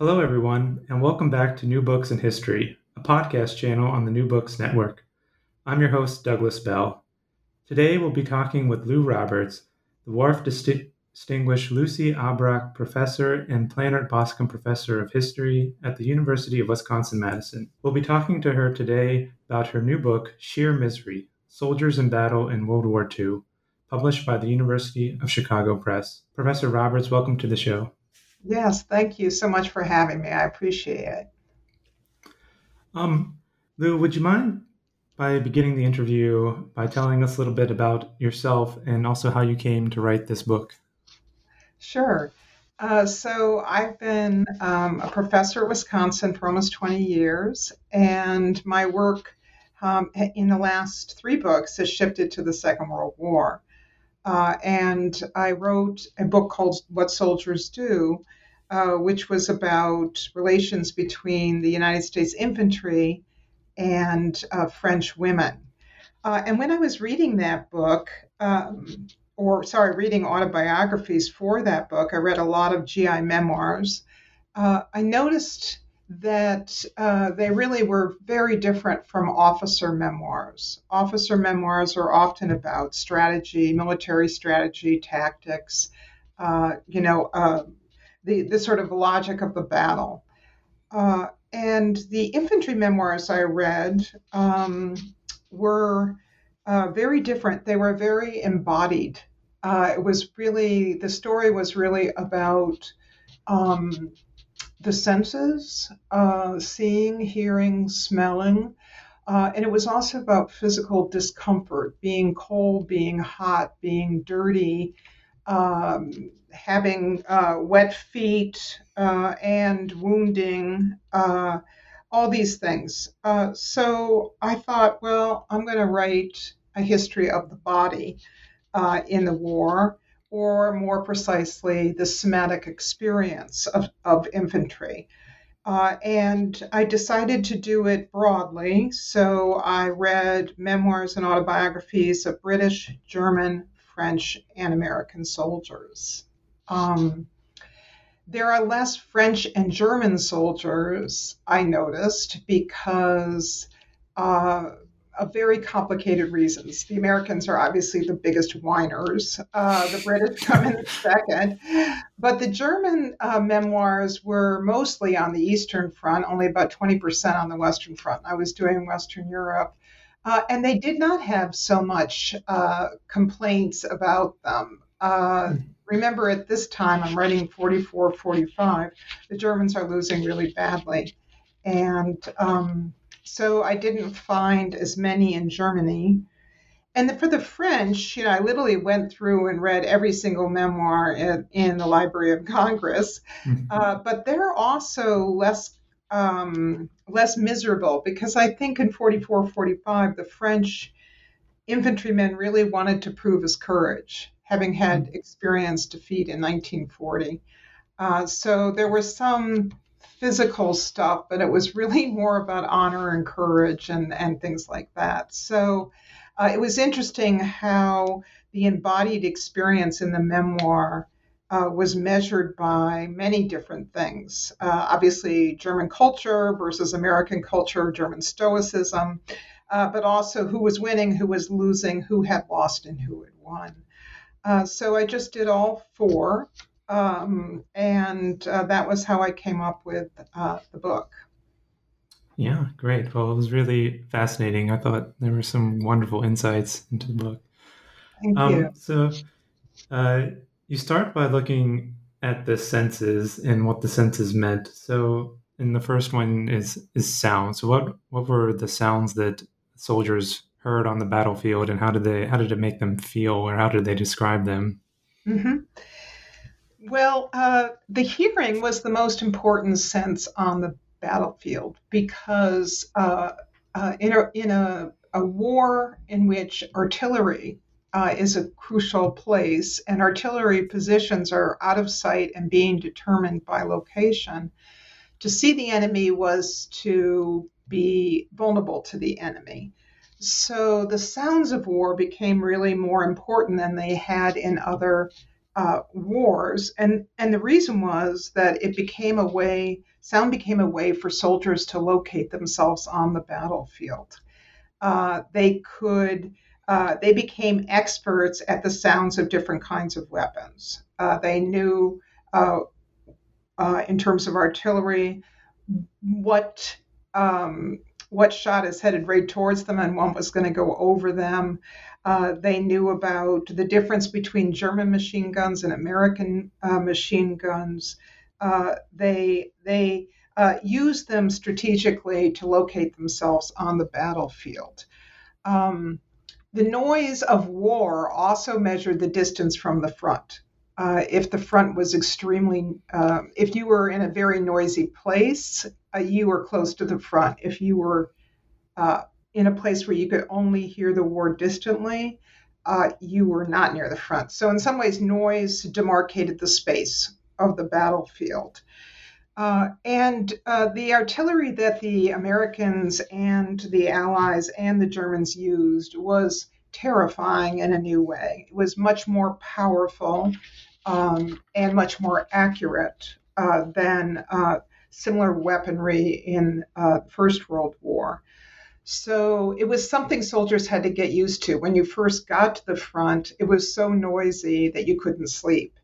Hello, everyone, and welcome back to New Books in History, a podcast channel on the New Books Network. I'm your host, Douglas Bell. Today, we'll be talking with Lou Roberts, the WARF Distinguished Lucie Aubrac Professor and Plannert Bascom Professor of History at the University of Wisconsin Madison. We'll be talking to her today about her new book, Sheer Misery Soldiers in Battle in World War II, published by the University of Chicago Press. Professor Roberts, welcome to the show. Yes, thank you so much for having me. I appreciate it. Um, Lou, would you mind by beginning the interview by telling us a little bit about yourself and also how you came to write this book? Sure. Uh, so I've been um, a professor at Wisconsin for almost 20 years, and my work um, in the last three books has shifted to the Second World War. Uh, and I wrote a book called What Soldiers Do, uh, which was about relations between the United States infantry and uh, French women. Uh, and when I was reading that book, um, or sorry, reading autobiographies for that book, I read a lot of GI memoirs. Uh, I noticed that uh, they really were very different from officer memoirs. Officer memoirs are often about strategy, military strategy, tactics, uh, you know, uh, the, the sort of logic of the battle. Uh, and the infantry memoirs I read um, were uh, very different. They were very embodied. Uh, it was really, the story was really about um, the senses uh, seeing, hearing, smelling. Uh, and it was also about physical discomfort, being cold, being hot, being dirty, um, having uh, wet feet, uh, and wounding, uh, all these things. Uh, so I thought, well, I'm going to write a history of the body in the war or more precisely, the somatic experience of, of infantry. Uh, and I decided to do it broadly. So I read memoirs and autobiographies of British, German, French, and American soldiers. Um, there are less French and German soldiers, I noticed, because uh, of very complicated reasons. The Americans are obviously the biggest whiners. Uh, the British come in second. But the German uh, memoirs were mostly on the Eastern Front, only about 20% on the Western Front. I was doing Western Europe. Uh, and they did not have so much uh, complaints about them. Uh, remember, at this time, I'm writing 44 45, the Germans are losing really badly. And um, so I didn't find as many in Germany. And for the French, you know, I literally went through and read every single memoir in, in the Library of Congress, mm-hmm. uh, but they're also less um, less miserable because I think in 44, 45, the French infantrymen really wanted to prove his courage, having had mm-hmm. experienced defeat in 1940. Uh, so there was some physical stuff, but it was really more about honor and courage and, and things like that. So uh, it was interesting how the embodied experience in the memoir uh, was measured by many different things. Uh, obviously, German culture versus American culture, German stoicism, uh, but also who was winning, who was losing, who had lost, and who had won. Uh, so I just did all four. Um, and uh, that was how I came up with uh, the book. Yeah, great. Well, it was really fascinating. I thought there were some wonderful insights into the book. Thank um, you. So, uh, you start by looking at the senses and what the senses meant. So, in the first one is is sound. So, what what were the sounds that soldiers heard on the battlefield, and how did they how did it make them feel, or how did they describe them? Mm-hmm. Well, uh, the hearing was the most important sense on the battlefield because uh, uh, in, a, in a, a, war in which artillery uh, is a crucial place and artillery positions are out of sight and being determined by location, to see the enemy was to be vulnerable to the enemy. So the sounds of war became really more important than they had in other uh, wars, and and the reason was that it became a way, sound became a way for soldiers to locate themselves on the battlefield. Uh, they could. Uh, they became experts at the sounds of different kinds of weapons. Uh, they knew, uh, uh, in terms of artillery, what um, what shot is headed right towards them and what was going to go over them. Uh, they knew about the difference between German machine guns and American uh, machine guns. Uh, they they uh, used them strategically to locate themselves on the battlefield. Um, the noise of war also measured the distance from the front. Uh, if the front was extremely, if you were in a very noisy place, you were close to the front. If you were in a place where you could only hear the war distantly, uh, you were not near the front. So, in some ways, noise demarcated the space of the battlefield. Uh, and uh, the artillery that the Americans and the Allies and the Germans used was terrifying in a new way. It was much more powerful um, and much more accurate uh, than uh, similar weaponry in uh, First World War. So it was something soldiers had to get used to. When you first got to the front, it was so noisy that you couldn't sleep.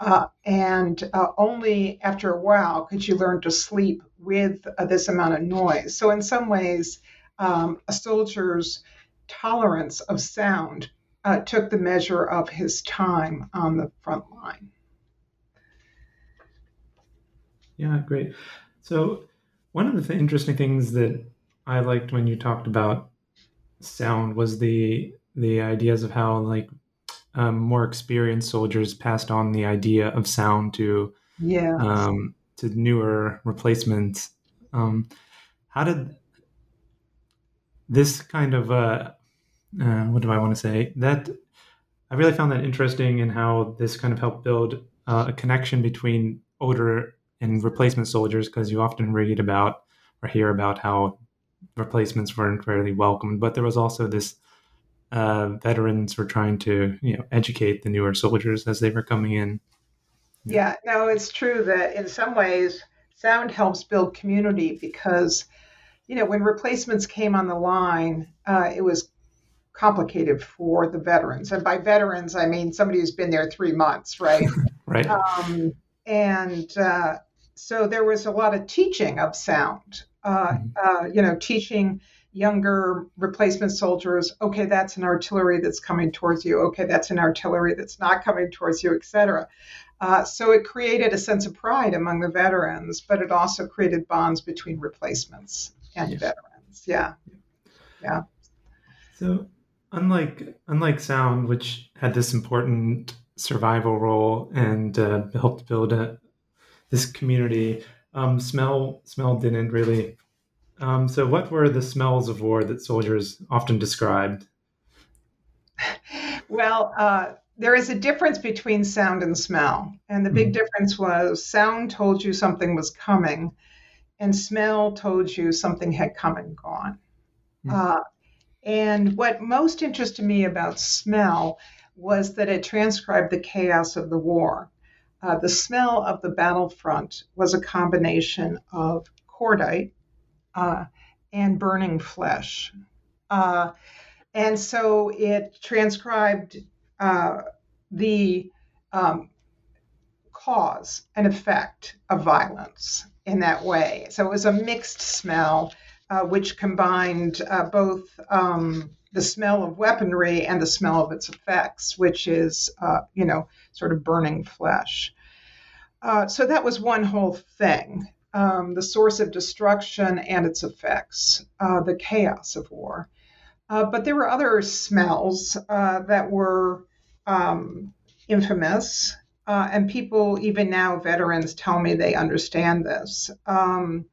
Uh, and uh, only after a while could you learn to sleep with uh, this amount of noise. So, in some ways, um, a soldier's tolerance of sound uh, took the measure of his time on the front line. Yeah, great. So, one of the th- interesting things that I liked when you talked about sound was the the ideas of how like um, more experienced soldiers passed on the idea of sound to yeah um, to newer replacements. Um, how did this kind of uh, uh, what do I want to say that I really found that interesting in how this kind of helped build uh, a connection between older and replacement soldiers because you often read about or hear about how replacements weren't really welcomed, but there was also this uh, veterans were trying to you know educate the newer soldiers as they were coming in. Yeah, no, it's true that in some ways sound helps build community because you know when replacements came on the line, uh, it was complicated for the veterans, and by veterans I mean somebody who's been there three months, right? right. Um, and uh, so there was a lot of teaching of sound uh, mm-hmm. uh, you know, teaching younger replacement soldiers, okay, that's an artillery that's coming towards you. Okay, that's an artillery that's not coming towards you, etc. Uh, so it created a sense of pride among the veterans, but it also created bonds between replacements and yes. veterans. Yeah, yeah. So unlike unlike sound, which had this important survival role and uh, helped build a, this community, um, smell smell didn't really. Um, so, what were the smells of war that soldiers often described? Well, uh, there is a difference between sound and smell, and the big mm difference was sound told you something was coming, and smell told you something had come and gone. mm Uh, and what most interested me about smell was that it transcribed the chaos of the war. Uh, the smell of the battlefront was a combination of cordite uh, and burning flesh. Uh, and so it transcribed uh, the um, cause and effect of violence in that way. So it was a mixed smell, uh, which combined uh, both um, the smell of weaponry and the smell of its effects, which is, you know, sort of burning flesh. Uh, so that was one whole thing um, the source of destruction and its effects, uh, the chaos of war. Uh, but there were other smells uh, that were um, infamous. uh, and people, even now, veterans tell me they understand this. Um,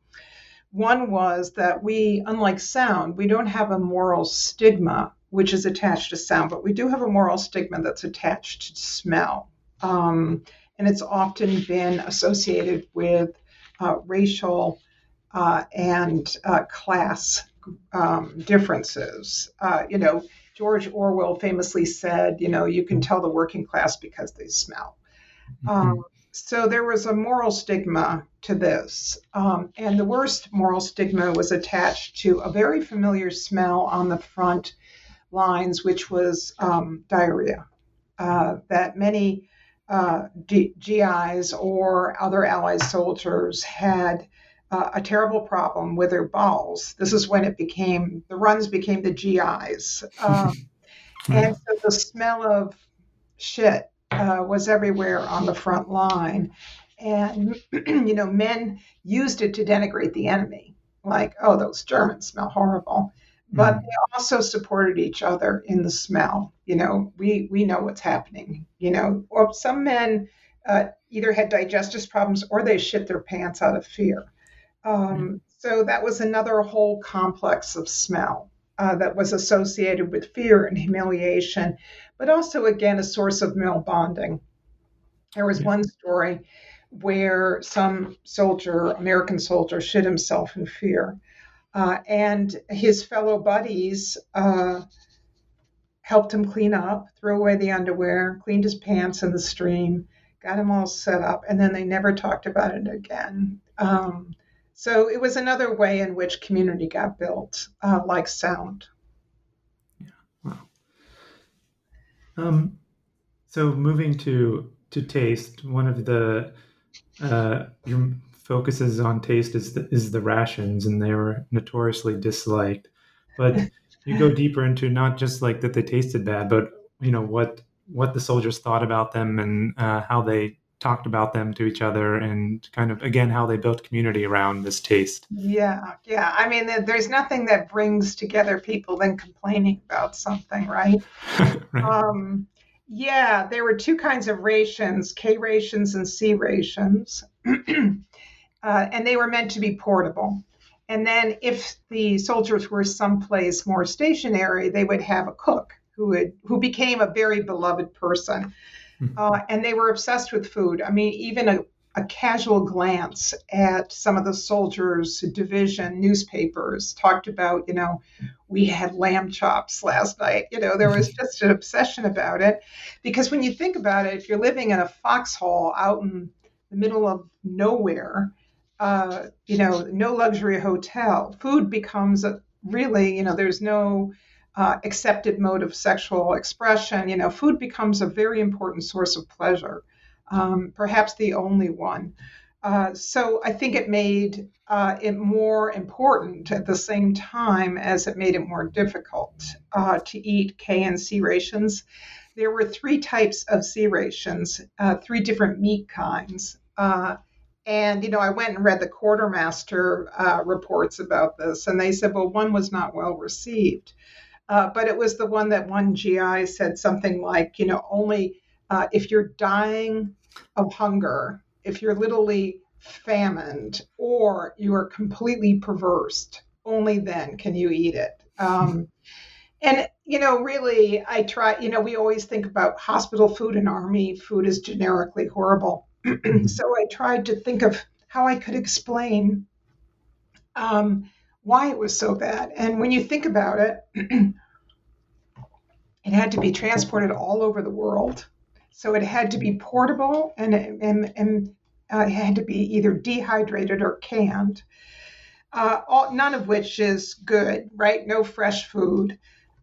one was that we, unlike sound, we don't have a moral stigma which is attached to sound, but we do have a moral stigma that's attached to smell. Um, and it's often been associated with uh, racial uh, and uh, class um, differences. Uh, you know, George Orwell famously said, you know, you can tell the working class because they smell. Mm-hmm. Um, so there was a moral stigma to this. Um, and the worst moral stigma was attached to a very familiar smell on the front lines, which was um, diarrhea. Uh, that many uh, G- GIs or other Allied soldiers had uh, a terrible problem with their bowels. This is when it became the runs became the GIs, um, and so the smell of shit uh, was everywhere on the front line, and you know men used it to denigrate the enemy, like oh those Germans smell horrible, but mm. they also supported each other in the smell. You know, we we know what's happening. You know, or some men uh, either had digestive problems or they shit their pants out of fear. Um, mm. So that was another whole complex of smell uh, that was associated with fear and humiliation, but also again a source of male bonding. There was yeah. one story where some soldier, American soldier, shit himself in fear. Uh, and his fellow buddies uh, helped him clean up, threw away the underwear, cleaned his pants in the stream, got him all set up, and then they never talked about it again. Um, so it was another way in which community got built, uh, like sound. Yeah. Wow. Um, so moving to to taste, one of the uh, your focuses on taste is the, is the rations, and they were notoriously disliked. But you go deeper into not just like that they tasted bad, but you know what what the soldiers thought about them and uh, how they talked about them to each other and kind of again how they built community around this taste yeah yeah i mean there's nothing that brings together people than complaining about something right, right. Um, yeah there were two kinds of rations k rations and c rations uh, and they were meant to be portable. And then if the soldiers were someplace more stationary, they would have a cook who would who became a very beloved person. Hmm. Uh, and they were obsessed with food. I mean, even a, a casual glance at some of the soldiers' division newspapers talked about, you know, we had lamb chops last night. You know, there was just an obsession about it. Because when you think about it, if you're living in a foxhole out in the middle of nowhere, uh, you know, no luxury hotel. Food becomes a, really, you know, there's no uh, accepted mode of sexual expression. You know, food becomes a very important source of pleasure, um, perhaps the only one. Uh, so I think it made uh, it more important at the same time as it made it more difficult uh, to eat K and C rations. There were three types of C rations, uh, three different meat kinds. Uh, and, you know, I went and read the quartermaster uh, reports about this, and they said, well, one was not well received. Uh, but it was the one that one GI said something like, you know, only uh, if you're dying of hunger, if you're literally famined, or you are completely perverse, only then can you eat it. Um, and you know really i try you know we always think about hospital food and army food is generically horrible so I tried to think of how I could explain um, why it was so bad. And when you think about it, it had to be transported all over the world. So it had to be portable and, and, and uh, it had to be either dehydrated or canned. Uh, all, none of which is good, right? No fresh food.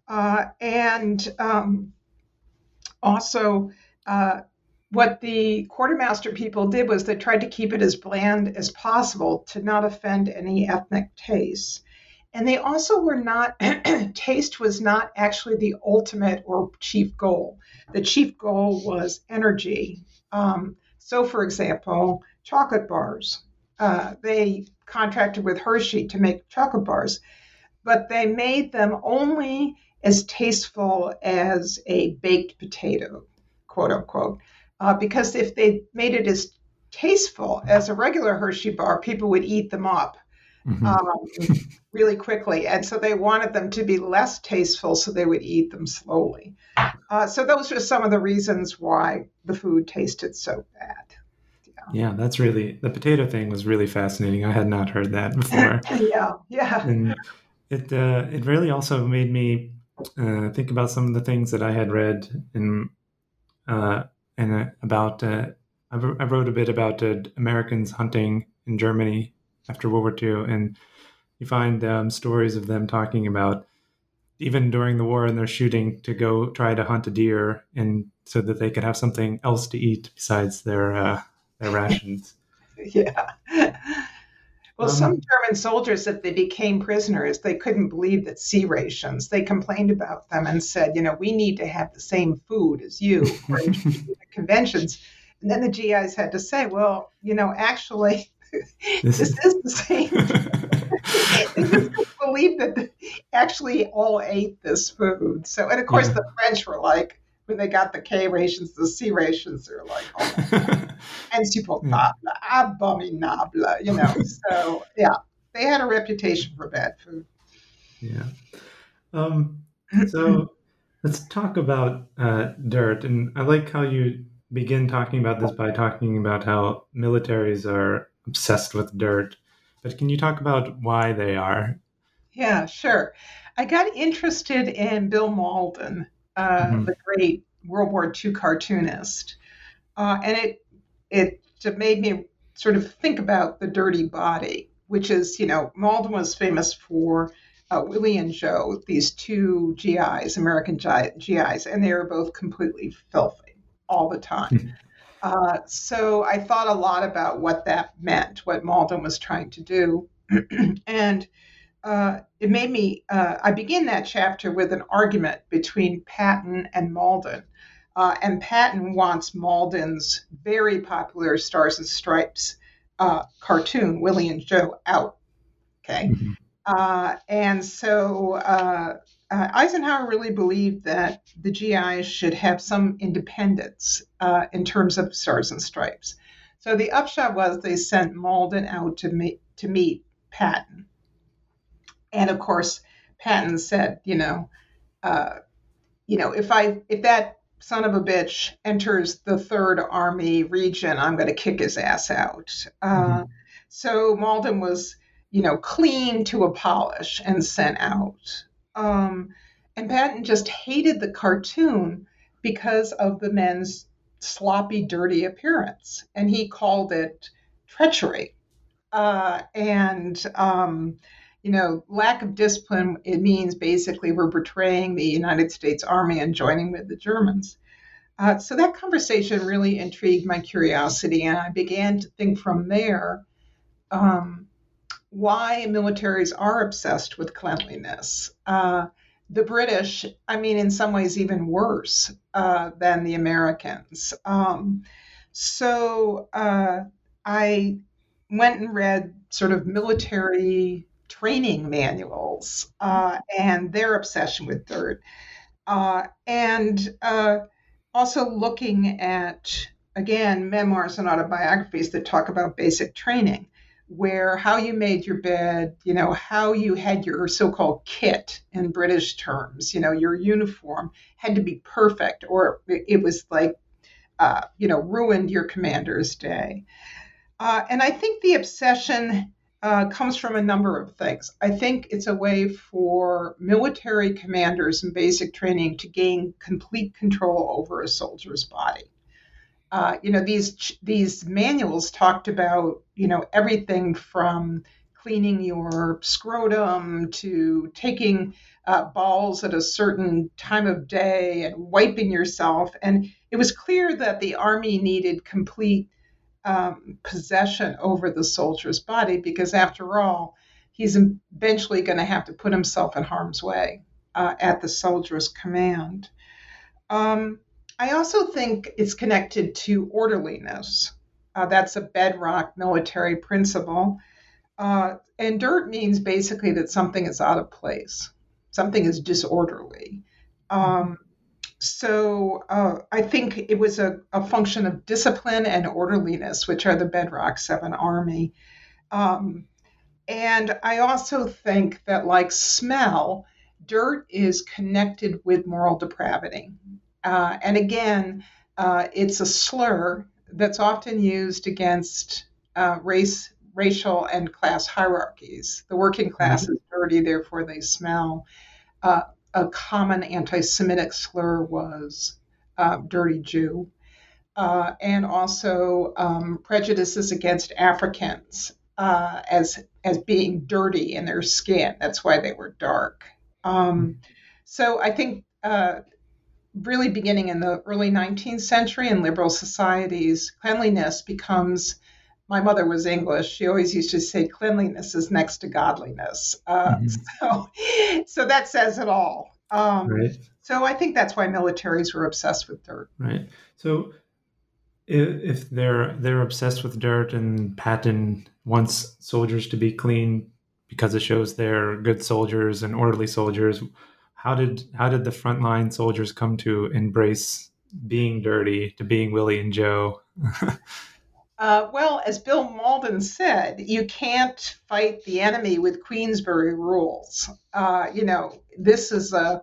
Uh, and um, also, uh, what the quartermaster people did was they tried to keep it as bland as possible to not offend any ethnic tastes. And they also were not, taste was not actually the ultimate or chief goal. The chief goal was energy. Um, so, for example, chocolate bars. Uh, they contracted with Hershey to make chocolate bars, but they made them only as tasteful as a baked potato, quote unquote. Uh, because if they made it as tasteful as a regular Hershey bar, people would eat them up mm-hmm. um, really quickly. And so they wanted them to be less tasteful so they would eat them slowly. Uh, so those are some of the reasons why the food tasted so bad. Yeah. that's really the potato thing was really fascinating. I had not heard that before. yeah, yeah. And it uh, it really also made me uh, think about some of the things that I had read in uh, and uh, about. Uh, I, wrote a bit about uh, Americans hunting in Germany after World War II, and you find um, stories of them talking about even during the war and they're shooting to go try to hunt a deer, and so that they could have something else to eat besides their uh, their rations. yeah. Well, um, some German soldiers, if they became prisoners, they couldn't believe that C rations. They complained about them and said, you know, we need to have the same food as you, conventions. And then the GIs had to say, well, you know, actually, this, this is the same. believe that they actually all ate this food. So, and of course, yeah. the French were like, when they got the K rations, the C rations, they're like, oh insupportable, abominable, you know. So, yeah, they had a reputation for bad food. Yeah. Um, so let's talk about uh, dirt. And I like how you begin talking about this by talking about how militaries are obsessed with dirt. But can you talk about why they are? Yeah, sure. I got interested in Bill Mauldin, uh, mm-hmm. the great World War II cartoonist, uh, and it it made me sort of think about the dirty body, which is you know Mauldin was famous for uh, Willie and Joe, these two GIs, American GIs, and they were both completely filthy all the time. Hmm. Uh, so I thought a lot about what that meant, what Mauldin was trying to do. and uh, it made me, uh, I begin that chapter with an argument between Patton and Mauldin. Uh, and Patton wants Mauldin's very popular Stars and Stripes uh, cartoon, Willie and Joe, out. Okay. Mm-hmm. Uh, and so uh, Eisenhower really believed that the GIs should have some independence uh, in terms of stars and stripes. So the upshot was they sent Mauldin out to meet to meet Patton, and of course Patton said, you know, uh, you know, if I if that son of a bitch enters the Third Army region, I'm going to kick his ass out. Uh, mm-hmm. So Mauldin was, you know, clean to a polish and sent out. Um, and Patton just hated the cartoon because of the men's sloppy, dirty appearance. And he called it treachery. Uh, and, um, you know, lack of discipline, it means basically we're betraying the United States Army and joining with the Germans. Uh, so that conversation really intrigued my curiosity, and I began to think from there um, why militaries are obsessed with cleanliness. Uh, the British, I mean, in some ways, even worse uh, than the Americans. Um, so uh, I went and read sort of military training manuals uh, and their obsession with dirt. Uh, and uh, also looking at, again, memoirs and autobiographies that talk about basic training where how you made your bed, you know, how you had your so called kit in British terms, you know, your uniform had to be perfect or it was like, uh, you know, ruined your commander's day. Uh, and I think the obsession uh, comes from a number of things. I think it's a way for military commanders in basic training to gain complete control over a soldier's body. Uh, you know these these manuals talked about you know everything from cleaning your scrotum to taking uh, balls at a certain time of day and wiping yourself and it was clear that the army needed complete um, possession over the soldier's body because after all he's eventually going to have to put himself in harm's way uh, at the soldier's command um, I also think it's connected to orderliness. Uh, that's a bedrock military principle. Uh, and dirt means basically that something is out of place, something is disorderly. Um, so uh, I think it was a, a, function of discipline and orderliness, which are the bedrocks of an army. Um, and I also think that, like smell, dirt is connected with moral depravity. Uh, and again, uh, it's a slur that's often used against uh, race, racial, and class hierarchies. The working class mm-hmm. is dirty, therefore they smell. A common anti-Semitic slur was uh, "dirty Jew," uh, and also um, prejudices against Africans uh, as as being dirty in their skin. That's why they were dark. Um, so I think uh, really beginning in the early 19th century in liberal societies, cleanliness becomes. My mother was English. She always used to say cleanliness is next to godliness. Uh, mm-hmm. So, so that says it all. Um, right. So I think that's why militaries were obsessed with dirt. Right. So if they're they're obsessed with dirt and Patton wants soldiers to be clean because it shows they're good soldiers and orderly soldiers, how did how did the frontline soldiers come to embrace being dirty to being Willie and Joe? uh, well, as Bill Mauldin said, you can't fight the enemy with Queensberry rules. Uh, you know, this is a, at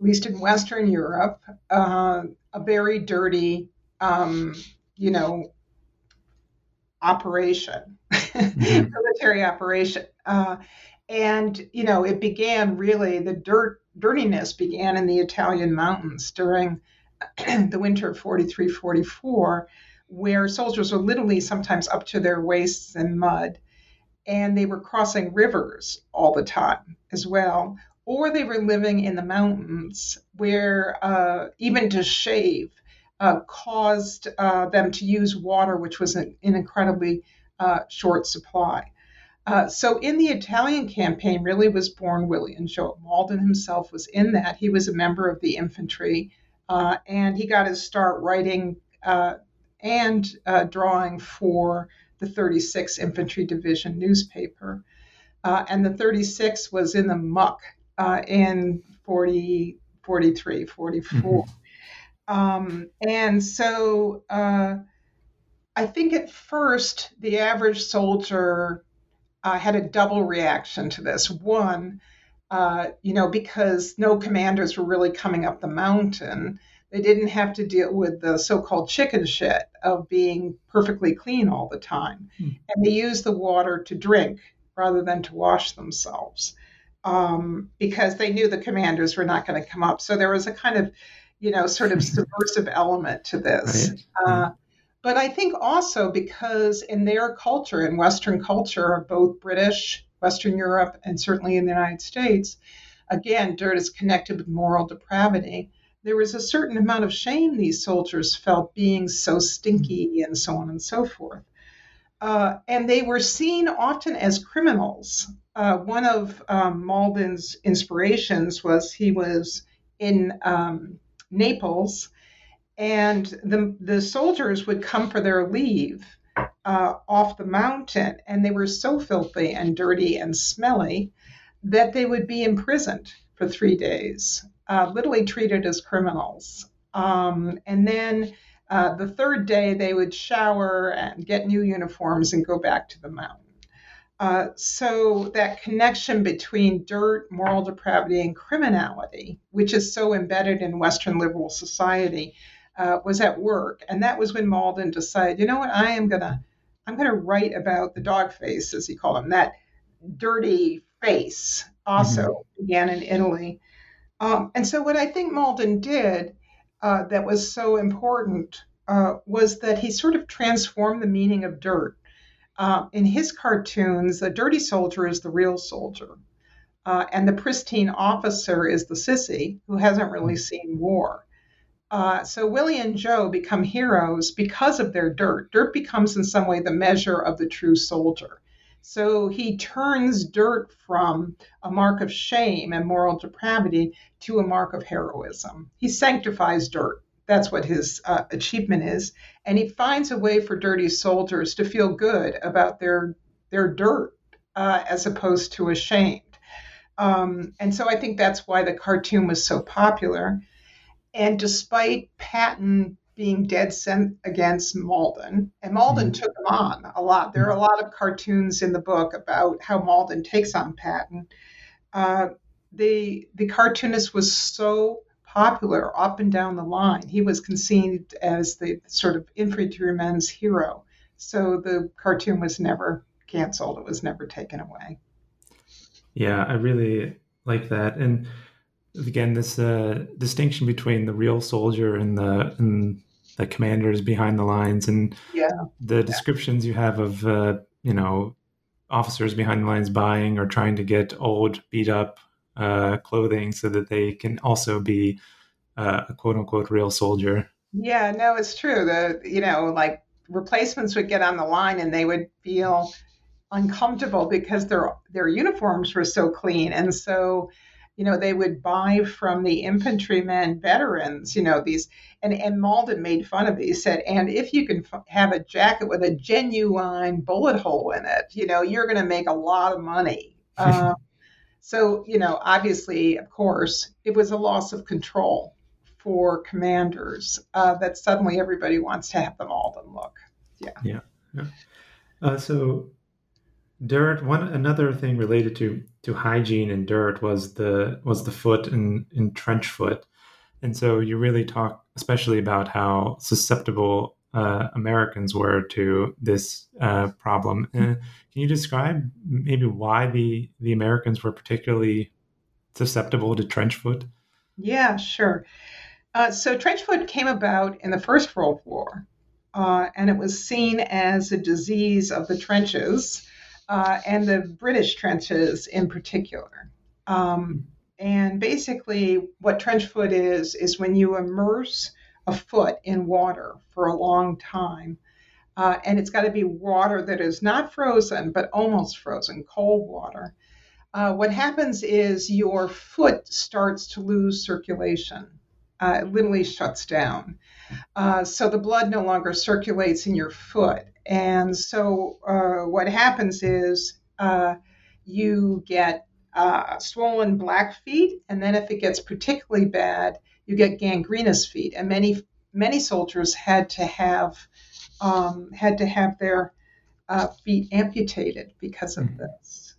least in Western Europe, uh, a very dirty um, you know, operation, mm-hmm. military operation. Uh, and, you know, it began really, the dirt, dirtiness began in the Italian mountains during the winter of 43 44, where soldiers were literally sometimes up to their waists in mud. And they were crossing rivers all the time as well. Or they were living in the mountains where uh, even to shave, uh, caused uh, them to use water, which was an, an incredibly uh, short supply. Uh, so, in the Italian campaign, really was born William Joe. Mauldin himself was in that. He was a member of the infantry, uh, and he got his start writing uh, and drawing for the 36th Infantry Division newspaper. and the 36 was in the muck in 40, 43, 44. Mm-hmm. Um, and so uh, I think at first the average soldier uh, had a double reaction to this. One, uh, you know, because no commanders were really coming up the mountain, they didn't have to deal with the so called chicken shit of being perfectly clean all the time. Mm. And they used the water to drink rather than to wash themselves um, because they knew the commanders were not going to come up. So there was a kind of you know, sort of subversive element to this. Right. Uh, but I think also because in their culture, in Western culture, of both British, Western Europe, and certainly in the United States, again, dirt is connected with moral depravity. There was a certain amount of shame these soldiers felt being so stinky and so on and so forth. Uh, and they were seen often as criminals. Uh, one of um, inspirations was he was in um, Naples, and the the soldiers would come for their leave uh, off the mountain, and they were so filthy and dirty and smelly that they would be imprisoned for three days, uh, literally treated as criminals. Um, and then uh, the third day, they would shower and get new uniforms and go back to the mountain. Uh, so that connection between dirt, moral depravity, and criminality, which is so embedded in Western liberal society, uh, was at work, and that was when Mauldin decided, you know what, I am gonna, I'm gonna write about the dog face, as he called him, that dirty face. Also mm-hmm. began in Italy, um, and so what I think Mauldin did uh, that was so important uh, was that he sort of transformed the meaning of dirt uh, in his cartoons, the dirty soldier is the real soldier, uh, and the pristine officer is the sissy who hasn't really seen war. Uh, so Willie and Joe become heroes because of their dirt. Dirt becomes, in some way, the measure of the true soldier. So he turns dirt from a mark of shame and moral depravity to a mark of heroism. He sanctifies dirt. That's what his uh, achievement is. And he finds a way for dirty soldiers to feel good about their, their dirt uh, as opposed to ashamed. Um, and so I think that's why the cartoon was so popular. and despite Patton being dead set against Mauldin, and Mauldin mm-hmm. took him on a lot. There are a lot of cartoons in the book about how Mauldin takes on Patton. Uh, the the cartoonist was so popular up and down the line. He was conceived as the sort of infantryman's hero. So the cartoon was never canceled. It was never taken away. Yeah, I really like that. And again, this uh, distinction between the real soldier and the and the commanders behind the lines, and yeah. the descriptions you have of uh, you know officers behind the lines buying or trying to get old, beat up uh, clothing so that they can also be uh, a quote unquote real soldier. Yeah, no, it's true. The you know like replacements would get on the line and they would feel uncomfortable because their their uniforms were so clean and so you know they would buy from the infantrymen veterans you know these and and Mauldin made fun of it he said and if you can f- have a jacket with a genuine bullet hole in it you know you're going to make a lot of money. Uh, so you know obviously of course it was a loss of control for commanders uh, that suddenly everybody wants to have the Mauldin look. Yeah. Yeah, yeah. Uh, so dirt one another thing related to to hygiene and dirt was the was the foot in in trench foot and so you really talk especially about how susceptible uh, Americans were to this uh, problem. Uh, can you describe maybe why the the Americans were particularly susceptible to trench foot? Yeah, sure. Uh, so trench foot came about in the First World War, uh, and it was seen as a disease of the trenches uh, and the British trenches in particular. Um, and basically, what trench foot is, is when you immerse a foot in water for a long time. Uh, and it's got to be water that is not frozen, but almost frozen, cold water. Uh, what happens is your foot starts to lose circulation. Uh, it literally shuts down. Uh, so the blood no longer circulates in your foot. And so uh, what happens is uh, you get uh, swollen black feet, and then if it gets particularly bad, you get gangrenous feet. And many many soldiers had to have um, had to have their uh, feet amputated because of mm-hmm. this.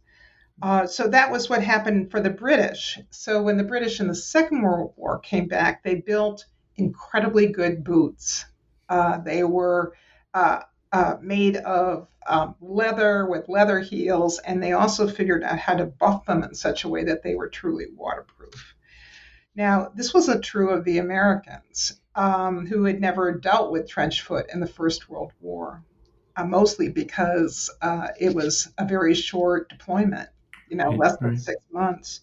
Uh, so that was what happened for the British. So when the British in the Second World War came back, they built incredibly good boots. Uh, they were uh, uh, made of um, leather with leather heels, and they also figured out how to buff them in such a way that they were truly waterproof. Now, this wasn't true of the Americans, um, who had never dealt with trench foot in the First World War, uh, mostly because uh, it was a very short deployment, you know, less than six months.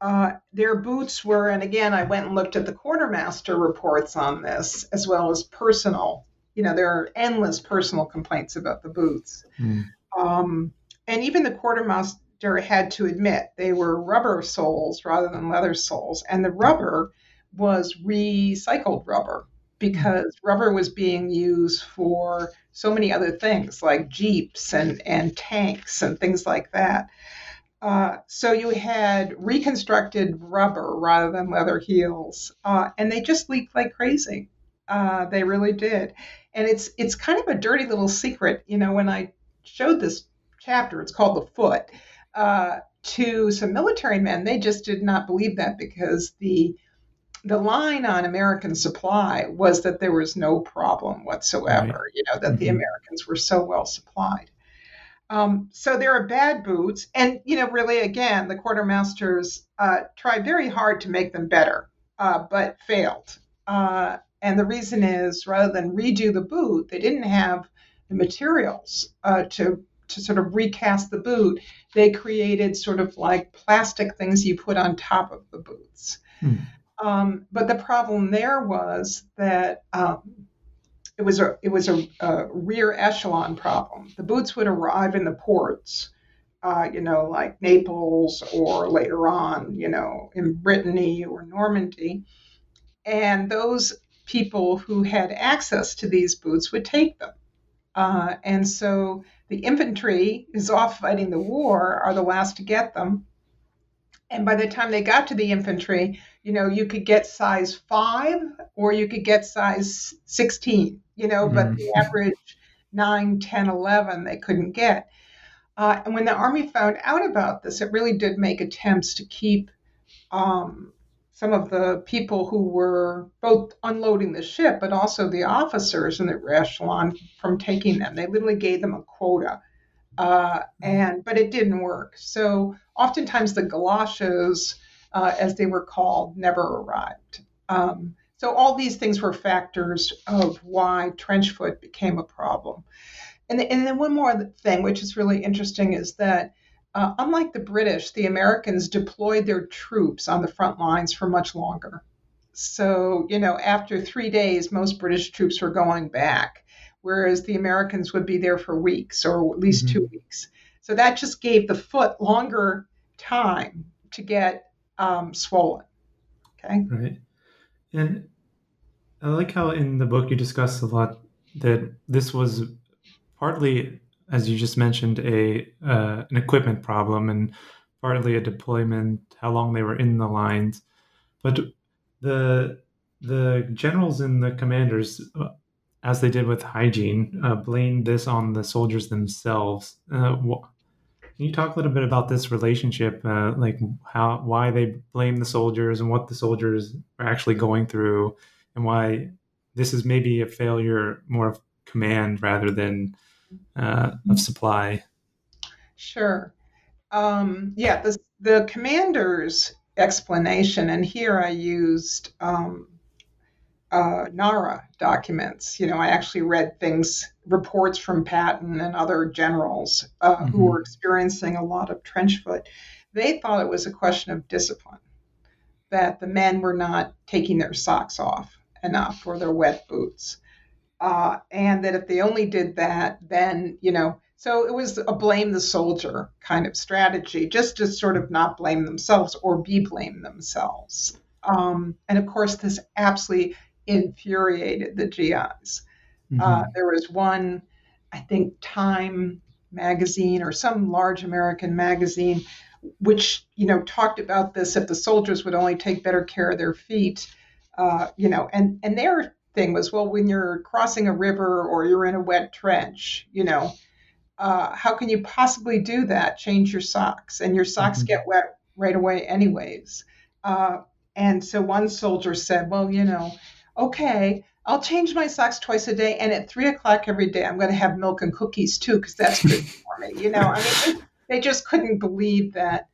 Uh, their boots were, and again, I went and looked at the quartermaster reports on this, as well as personal you know, there are endless personal complaints about the booths. Mm. Um, and even the quartermaster had to admit they were rubber soles rather than leather soles. And the rubber was recycled rubber because rubber was being used for so many other things like jeeps and, and tanks and things like that. Uh, so you had reconstructed rubber rather than leather heels, uh, and they just leaked like crazy. Uh, they really did and it's it's kind of a dirty little secret. You know, when I showed this chapter, it's called the foot. Uh, to some military men, they just did not believe that because the the line on American supply was that there was no problem whatsoever. Right. You know that mm-hmm. the Americans were so well supplied. Um, so there are bad boots, and you know, really, again, the quartermasters uh, tried very hard to make them better, uh, but failed. Uh, and the reason is rather than redo the boot, they didn't have the materials uh, to to sort of recast the boot. They created sort of like plastic things you put on top of the boots. Hmm. Um, but the problem there was that um, it was a it was a, a, rear echelon problem. The boots would arrive in the ports, uh, you know, like Naples or later on, you know, in Brittany or Normandy, and those people who had access to these boots would take them. Uh, and so the infantry is off fighting the war, are the last to get them. And by the time they got to the infantry, you know, you could get size five or you could get size 16, you know, mm-hmm. but the average 9, 10, 11 they couldn't get. Uh, and when the Army found out about this, it really did make attempts to keep um, some of the people who were both unloading the ship, but also the officers in the echelon from taking them. They literally gave them a quota. Uh, and but it didn't work. So oftentimes the galoshes, uh, as they were called, never arrived. Um, so all these things were factors of why trench foot became a problem. And, and then one more thing, which is really interesting, is that uh, unlike the British, the Americans deployed their troops on the front lines for much longer. So, you know, after three days, most British troops were going back, whereas the Americans would be there for weeks or at least mm-hmm. two weeks. So that just gave the foot longer time to get um, swollen. Okay. Right. And I like how in the book you discuss a lot that this was partly, as you just mentioned, a uh, an equipment problem and partly a deployment, how long they were in the lines. But the the generals and the commanders, uh, as they did with hygiene, uh, blamed this on the soldiers themselves. Uh, wh- can you talk a little bit about this relationship, uh, like how why they blame the soldiers and what the soldiers are actually going through, and why this is maybe a failure more of command rather than uh, of supply. Sure. Um, yeah, the, the commander's explanation, and here I used um, uh, NARA documents. You know, I actually read things, reports from Patton and other generals uh, mm-hmm. who were experiencing a lot of trench foot. They thought it was a question of discipline, that the men were not taking their socks off enough or their wet boots uh, and that if they only did that, then, you know, so it was a blame the soldier kind of strategy, just to sort of not blame themselves or be blamed themselves. Um, and of course, this absolutely infuriated the GIs. Mm-hmm. Uh, there was one, I think, Time magazine or some large American magazine, which you know talked about this. If the soldiers would only take better care of their feet, uh, you know, and and their thing was, well, when you're crossing a river or you're in a wet trench, you know, uh, how can you possibly do that? Change your socks, and your socks mm-hmm. get wet right away, anyways. Uh, and so one soldier said, well, you know, okay, I'll change my socks twice a day, and at three o'clock every day, I'm going to have milk and cookies too, because that's good for me. You know, I mean, they, they, just couldn't believe that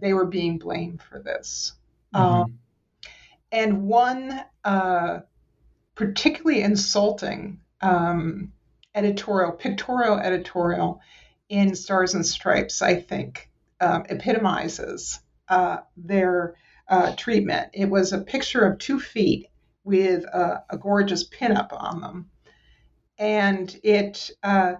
they were being blamed for this. Mm-hmm. Um, and one uh, particularly insulting um, editorial, pictorial editorial in Stars and Stripes, I think, um, epitomizes uh, their uh, treatment. It was a picture of two feet with a, a gorgeous pinup on them. And it, uh,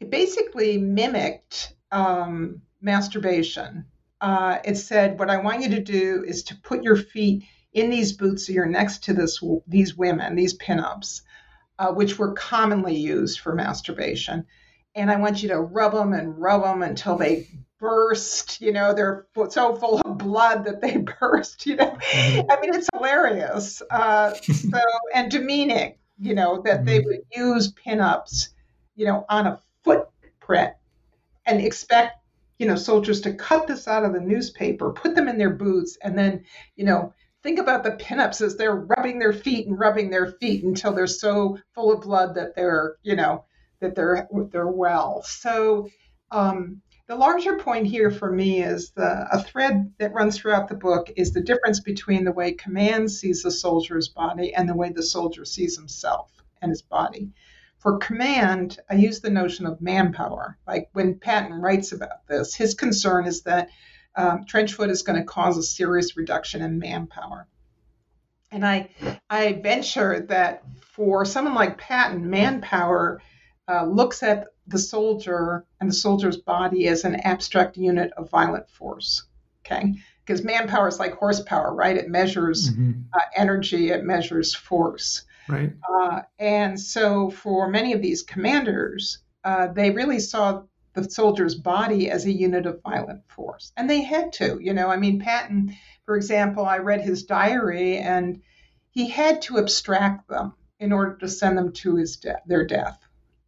it basically mimicked um, masturbation. Uh, it said, What I want you to do is to put your feet in these boots so you're next to this these women, these pinups, uh, which were commonly used for masturbation. And I want you to rub them and rub them until they burst. You know, they're so full of blood that they burst. You know, mm-hmm. I mean, it's hilarious. Uh, so and demeaning. You know that they mm-hmm. would use pinups. You know, on a footprint and expect you know soldiers to cut this out of the newspaper, put them in their boots, and then you know think about the pinups as they're rubbing their feet and rubbing their feet until they're so full of blood that they're, you know, that they're they're well. So um, the larger point here for me is the a thread that runs throughout the book is the difference between the way command sees the soldier's body and the way the soldier sees himself and his body. For command, I use the notion of manpower. Like when Patton writes about this, his concern is that um, trench foot is going to cause a serious reduction in manpower. And I, I venture that for someone like Patton, manpower uh, looks at the soldier and the soldier's body as an abstract unit of violent force. Okay, because manpower is like horsepower, right? It measures mm-hmm. uh, energy, it measures force. Right. Uh, and so for many of these commanders, uh, they really saw the soldier's body as a unit of violent force. And they had to, you know. I mean, Patton, for example, I read his diary and he had to abstract them in order to send them to his de- their death.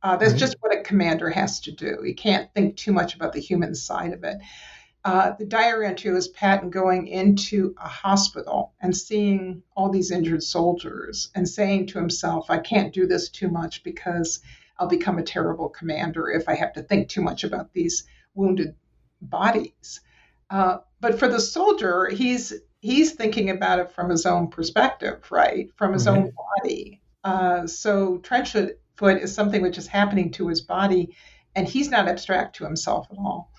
Uh, that's mm-hmm. just what a commander has to do. He can't think too much about the human side of it. Uh, the diary entry was Patton going into a hospital and seeing all these injured soldiers and saying to himself, I can't do this too much because I'll become a terrible commander if I have to think too much about these wounded bodies. Uh, but for the soldier, he's he's thinking about it from his own perspective, right? From his own body. Uh, so trench foot is something which is happening to his body, and he's not abstract to himself at all.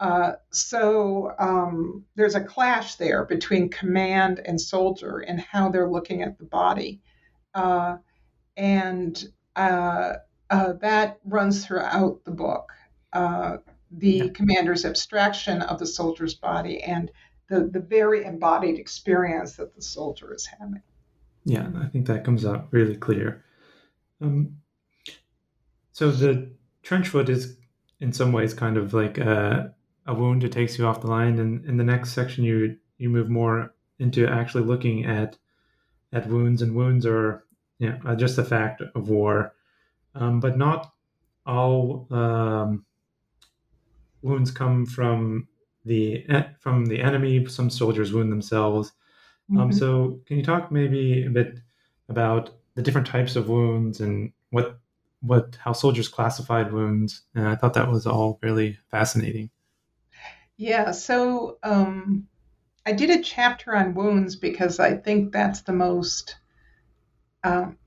Uh, so um, there's a clash there between command and soldier and how they're looking at the body. Uh, and uh, that runs throughout the book. Uh, the yeah. commander's abstraction of the soldier's body and the, the very embodied experience that the soldier is having. Yeah, I think that comes out really clear. Um, so the trench foot is in some ways kind of like a, a wound that takes you off the line, and in the next section you you move more into actually looking at at wounds, and wounds are yeah just a fact of war, um, but not all um, wounds come from the from the enemy. Some soldiers wound themselves. Um, mm-hmm. Um, so, can you talk maybe a bit about the different types of wounds and what what how soldiers classified wounds? And I thought that was all really fascinating. Yeah, so um, I did a chapter on wounds because I think that's the most, um,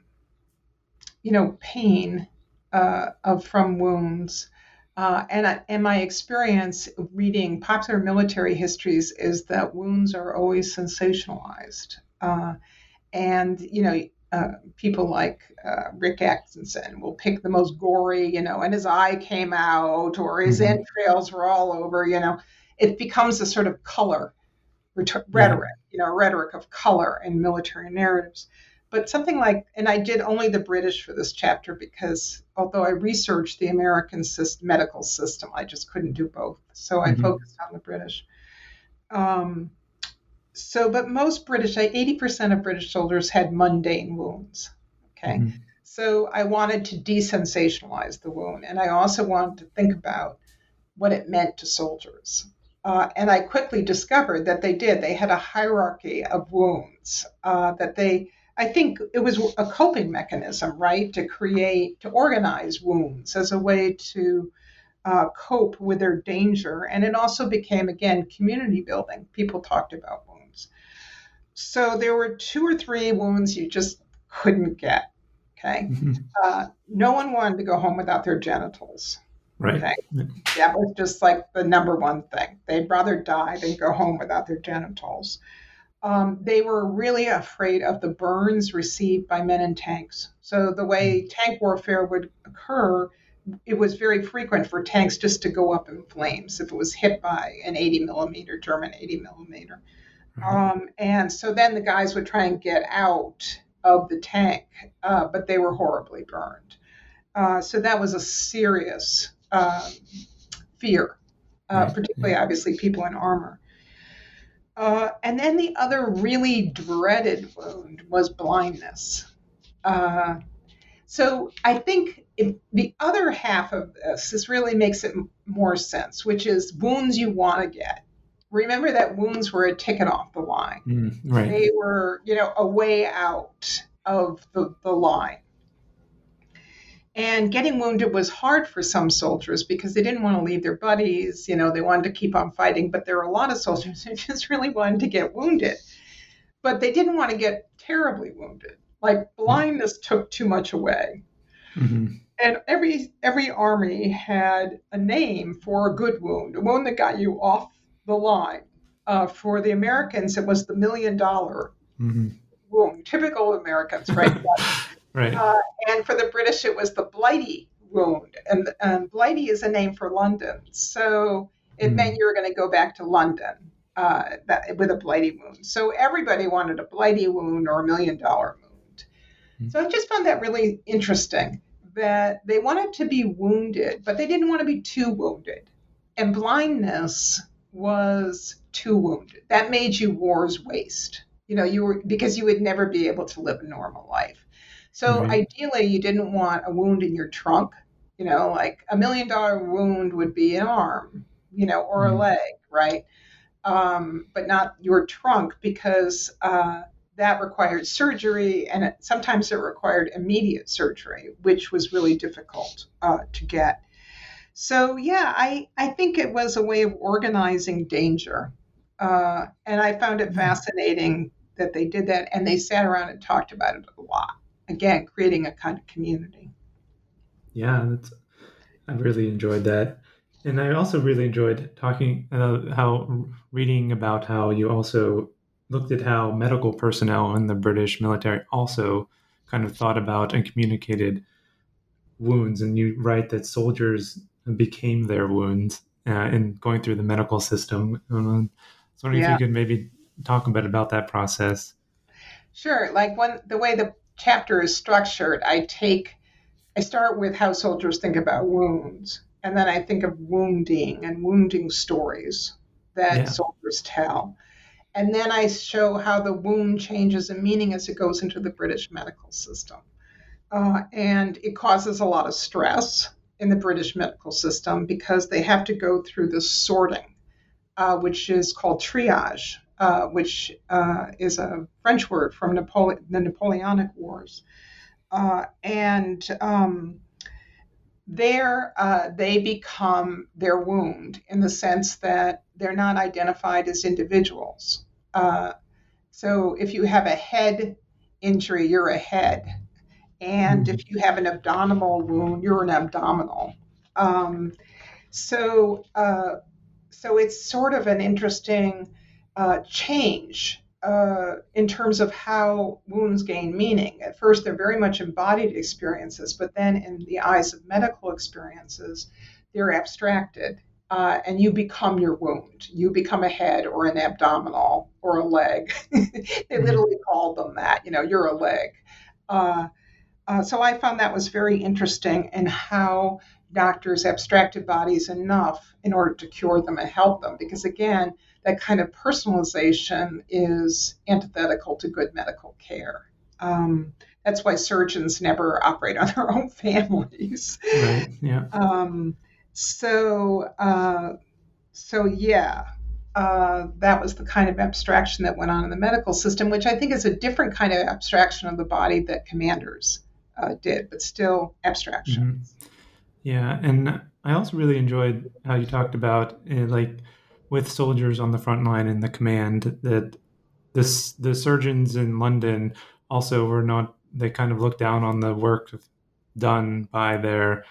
you know, pain uh, of from wounds. Uh, and, I, and my experience reading popular military histories is that wounds are always sensationalized. Uh, and, you know, uh, people like uh, Rick Atkinson will pick the most gory, you know, and his eye came out or his mm-hmm. entrails were all over, you know it becomes a sort of color rhetoric, you know, rhetoric of color in military narratives. But something like, and I did only the British for this chapter because although I researched the American system, medical system, I just couldn't do both. So I mm-hmm. focused on the British. Um, so, but most British, 80% of British soldiers had mundane wounds. Okay. Mm-hmm. So I wanted to desensationalize the wound. And I also wanted to think about what it meant to soldiers. Uh, and I quickly discovered that they did. They had a hierarchy of wounds uh, that they, I think it was a coping mechanism, right? To create, to organize wounds as a way to uh, cope with their danger. And it also became, again, community building. People talked about wounds. So there were two or three wounds you just couldn't get. Okay. Mm-hmm. Uh, no one wanted to go home without their genitals. Right. Okay? That was just like the number one thing. They'd rather die than go home without their genitals. Um, they were really afraid of the burns received by men in tanks. So the way hmm. tank warfare would occur, it was very frequent for tanks just to go up in flames if it was hit by an 80 millimeter German 80 millimeter. Mm-hmm. Um, and so then the guys would try and get out of the tank, uh, but they were horribly burned. Uh, so that was a serious um, fear, uh, right. particularly yeah. obviously people in armor. Uh, and then the other really dreaded wound was blindness. Uh, so I think the other half of this, this really makes it more sense, which is wounds you want to get. Remember that wounds were a ticket off the line. Mm, right. They were, you know, a way out of the, the line. And getting wounded was hard for some soldiers because they didn't want to leave their buddies. You know, they wanted to keep on fighting, but there were a lot of soldiers who just really wanted to get wounded. But they didn't want to get terribly wounded. Like blindness took too much away. Mm-hmm. And every every army had a name for a good wound, a wound that got you off the line. Uh, for the Americans, it was the million dollar mm-hmm. wound. Typical Americans, right? Right. Uh, and for the British, it was the Blighty wound. And um, Blighty is a name for London. So it mm. meant you were going to go back to London uh, that, with a Blighty wound. So everybody wanted a Blighty wound or a million dollar wound. Mm. So I just found that really interesting that they wanted to be wounded, but they didn't want to be too wounded. And blindness was too wounded. That made you war's waste. You know, you were because you would never be able to live a normal life. So mm-hmm. ideally, you didn't want a wound in your trunk. You know, like a million dollar wound would be an arm, you know, or mm-hmm. a leg, right? Um, but not your trunk because uh, that required surgery, and it, sometimes it required immediate surgery, which was really difficult uh, to get. So yeah, I I think it was a way of organizing danger, uh, and I found it mm-hmm. fascinating that they did that, and they sat around and talked about it a lot. Again, creating a kind of community. Yeah, that's, I really enjoyed that, and I also really enjoyed talking uh, how reading about how you also looked at how medical personnel in the British military also kind of thought about and communicated wounds. And you write that soldiers became their wounds uh, in going through the medical system. I was wondering yeah. if you could maybe talk a bit about that process. Sure. Like when the way the chapter is structured, I take, I start with how soldiers think about wounds, and then I think of wounding and wounding stories that yeah. soldiers tell. And then I show how the wound changes in meaning as it goes into the British medical system. Uh, and it causes a lot of stress in the British medical system because they have to go through this sorting, uh, which is called triage, uh, which uh, is a French word from Napole- the Napoleonic Wars. Uh, and um, there uh, they become their wound in the sense that they're not identified as individuals. Uh, so if you have a head injury, you're a head. And if you have an abdominal wound, you're an abdominal. Um, so, uh, so it's sort of an interesting uh, change uh, in terms of how wounds gain meaning. At first, they're very much embodied experiences, but then in the eyes of medical experiences, they're abstracted uh, and you become your wound. You become a head or an abdominal or a leg. they mm-hmm. literally called them that. You know, you're a leg. Uh, uh, so I found that was very interesting in how doctors abstracted bodies enough in order to cure them and help them. Because again, that kind of personalization is antithetical to good medical care. Um, that's why surgeons never operate on their own families. Right. Yeah. Um, so uh, so yeah uh, that was the kind of abstraction that went on in the medical system which i think is a different kind of abstraction of the body that commanders uh, did but still abstraction mm-hmm. yeah and i also really enjoyed how you talked about uh, like with soldiers on the front line in the command that this the surgeons in london also were not they kind of looked down on the work done by their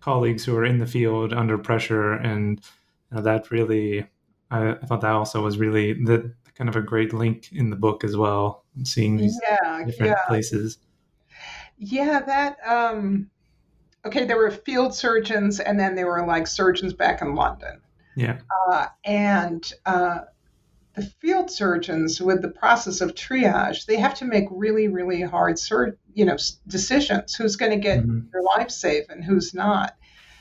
colleagues who are in the field under pressure, and you know, that really, I, I, thought that also was really the kind of a great link in the book as well, seeing these yeah, different yeah. places. Yeah, that. Um, okay, there were field surgeons, and then there were like surgeons back in London. Yeah, uh, and. Uh, the field surgeons with the process of triage they have to make really really hard sur- you know decisions who's going to get mm-hmm. their life saved and who's not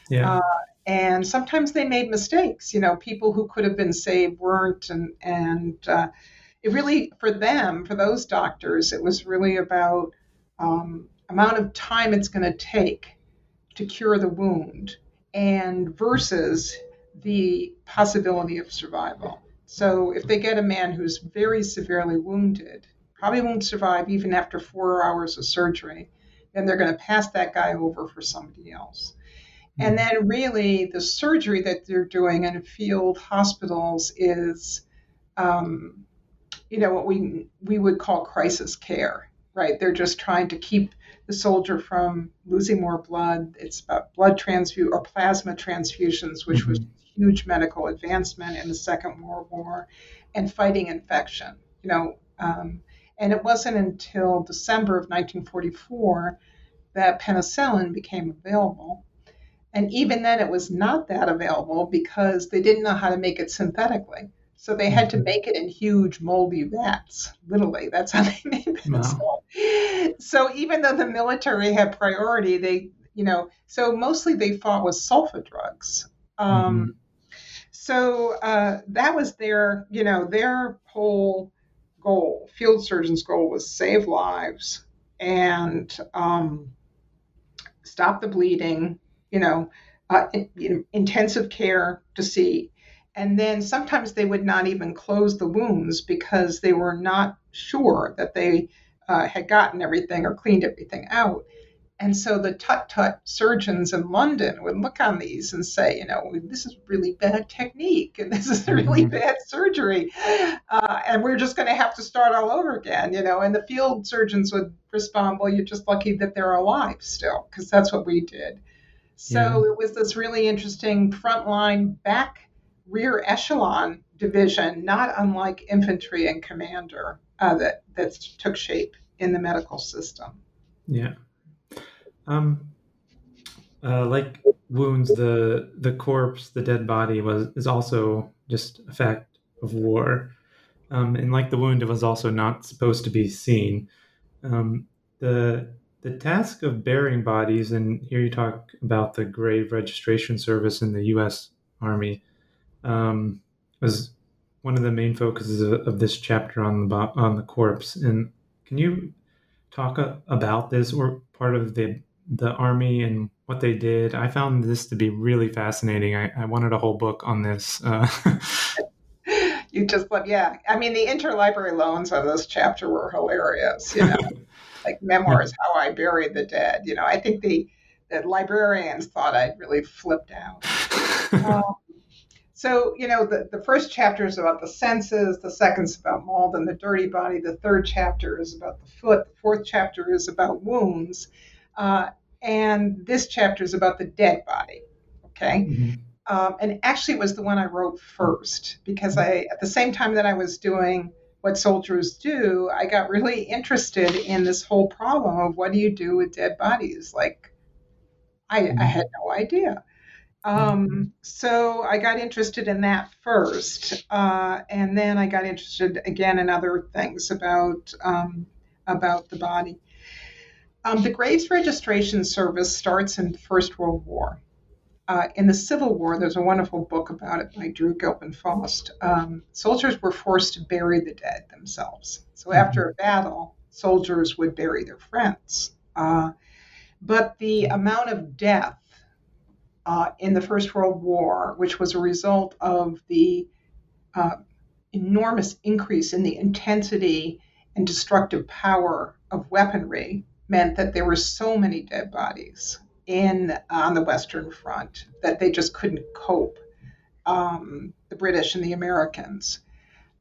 yeah. Uh, and sometimes they made mistakes you know people who could have been saved weren't and and uh, it really for them for those doctors it was really about um, amount of time it's going to take to cure the wound and versus the possibility of survival so if they get a man who's very severely wounded, probably won't survive even after four hours of surgery, then they're going to pass that guy over for somebody else. And hmm. then, really, the surgery that they're doing in field hospitals is, um, you know, what we we would call crisis care, right? They're just trying to keep the soldier from losing more blood. It's about blood transfusion or plasma transfusions, which mm-hmm. was huge medical advancement in the Second World War, and fighting infection. You know, um, and it wasn't until December of 1944 that penicillin became available. And even then, it was not that available because they didn't know how to make it synthetically. So they had to mm-hmm. make it in huge moldy vats. Literally, that's how they made penicillin. Wow. So even though the military had priority, they you know, so mostly they fought with sulfa drugs. Um, mm-hmm. So uh, that was their, you know, their whole goal. Field surgeon's goal was save lives and um, stop the bleeding. You know, uh, in, intensive care to see. And then sometimes they would not even close the wounds because they were not sure that they uh, had gotten everything or cleaned everything out. And so the tut tut surgeons in London would look on these and say, you know, this is really bad technique and this is really mm-hmm. bad surgery. Uh, and we're just going to have to start all over again, you know. And the field surgeons would respond, well, you're just lucky that they're alive still, because that's what we did. So yeah. it was this really interesting frontline back rear echelon division, not unlike infantry and commander, uh, that, that took shape in the medical system. Yeah. Um, uh, like wounds, the the corpse, the dead body was is also just a fact of war, um, and like the wound, it was also not supposed to be seen. Um, the the task of burying bodies, and here you talk about the grave registration service in the U.S. Army, um, was one of the main focuses of, of, this chapter on the on the corpse. And can you talk about this or part of the the army and what they did. I found this to be really fascinating. I, I wanted a whole book on this. Uh, you just love, yeah. I mean, the interlibrary loans of this chapter were hilarious. You know, like memoirs, how I buried the dead. You know, I think the, the librarians thought I'd really flipped out. um, so, you know, the, the first chapter is about the senses, the second's about mold and the dirty body, the third chapter is about the foot, the fourth chapter is about wounds. Uh, and this chapter is about the dead body. Okay. Mm-hmm. Um, and actually, it was the one I wrote first because I, at the same time that I was doing what soldiers do, I got really interested in this whole problem of what do you do with dead bodies? Like, I, I mm-hmm. had no idea. Um, mm-hmm. so I got interested in that first, uh, and then I got interested again in other things about um, about the body. Um, the Graves Registration Service starts in the First World War. Uh, in the Civil War, there's a wonderful book about it by Drew Gilpin Faust. Um, soldiers were forced to bury the dead themselves. So mm-hmm. after a battle, soldiers would bury their friends. Uh, but the amount of death uh, in the First World War, which was a result of the uh, enormous increase in the intensity and destructive power of weaponry meant that there were so many dead bodies in on the Western Front that they just couldn't cope. Um, the British and the Americans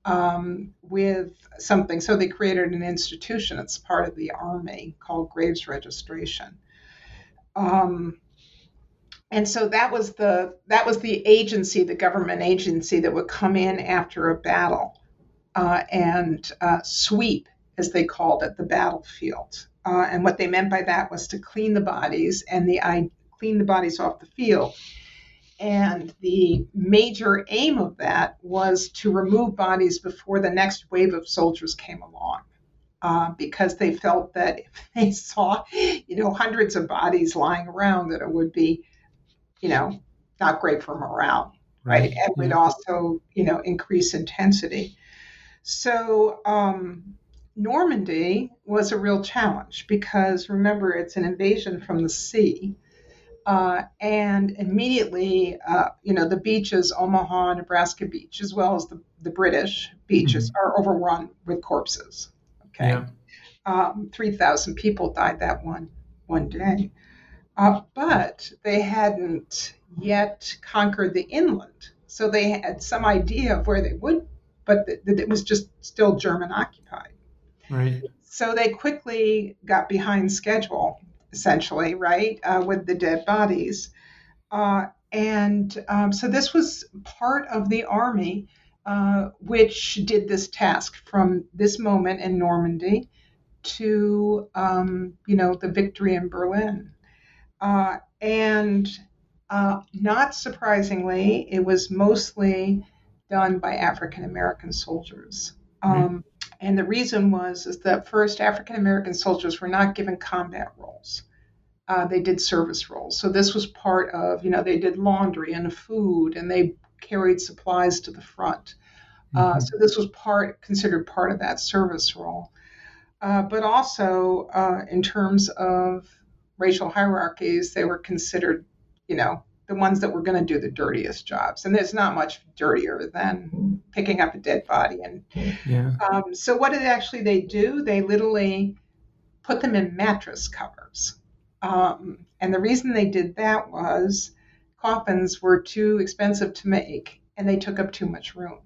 um, with something. So they created an institution. It's part of the army called Graves Registration. Um, and so that was the that was the agency, the government agency that would come in after a battle uh, and uh, sweep, as they called it, the battlefield. Uh, and what they meant by that was to clean the bodies and the I clean the bodies off the field. And the major aim of that was to remove bodies before the next wave of soldiers came along. Uh, because they felt that if they saw, you know, hundreds of bodies lying around, that it would be, you know, not great for morale, right? And would also, you know, increase intensity. So um, Normandy was a real challenge because remember, it's an invasion from the sea. Uh, and immediately, uh, you know, the beaches, Omaha, Nebraska Beach, as well as the, the British beaches, mm-hmm. are overrun with corpses. Okay. Yeah. Um, 3,000 people died that one, one day. Uh, but they hadn't yet conquered the inland. So they had some idea of where they would, but th- it was just still German occupied. Right. So they quickly got behind schedule, essentially, right, uh, with the dead bodies. Uh, and um, so this was part of the army uh, which did this task from this moment in Normandy to, um, you know, the victory in Berlin. Uh, and uh, not surprisingly, it was mostly done by African American soldiers. Um, and the reason was is that first African American soldiers were not given combat roles. uh, they did service roles. So this was part of, you know, they did laundry and food and they carried supplies to the front. Uh, mm-hmm. so this was part considered part of that service role. Uh, but also uh, in terms of racial hierarchies, they were considered, you know, the ones that were going to do the dirtiest jobs. And there's not much dirtier than picking up a dead body. And yeah. um, so, what did actually they do? They literally put them in mattress covers. Um, and the reason they did that was coffins were too expensive to make and they took up too much room.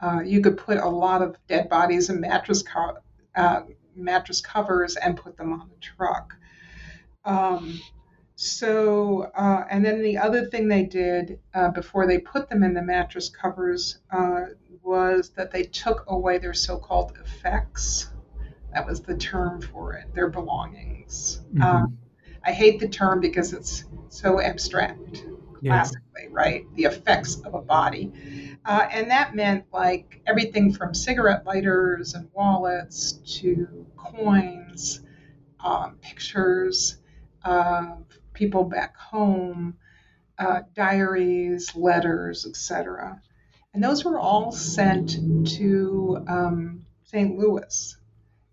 Uh, you could put a lot of dead bodies in mattress, co- uh, mattress covers and put them on the truck. Um, so, uh, and then the other thing they did uh, before they put them in the mattress covers uh, was that they took away their so called effects. That was the term for it, their belongings. Mm-hmm. Um, I hate the term because it's so abstract, yeah. classically, right? The effects of a body. Uh, and that meant like everything from cigarette lighters and wallets to coins, um, pictures of people back home, uh, diaries, letters, etc. And those were all sent to um, St. Louis.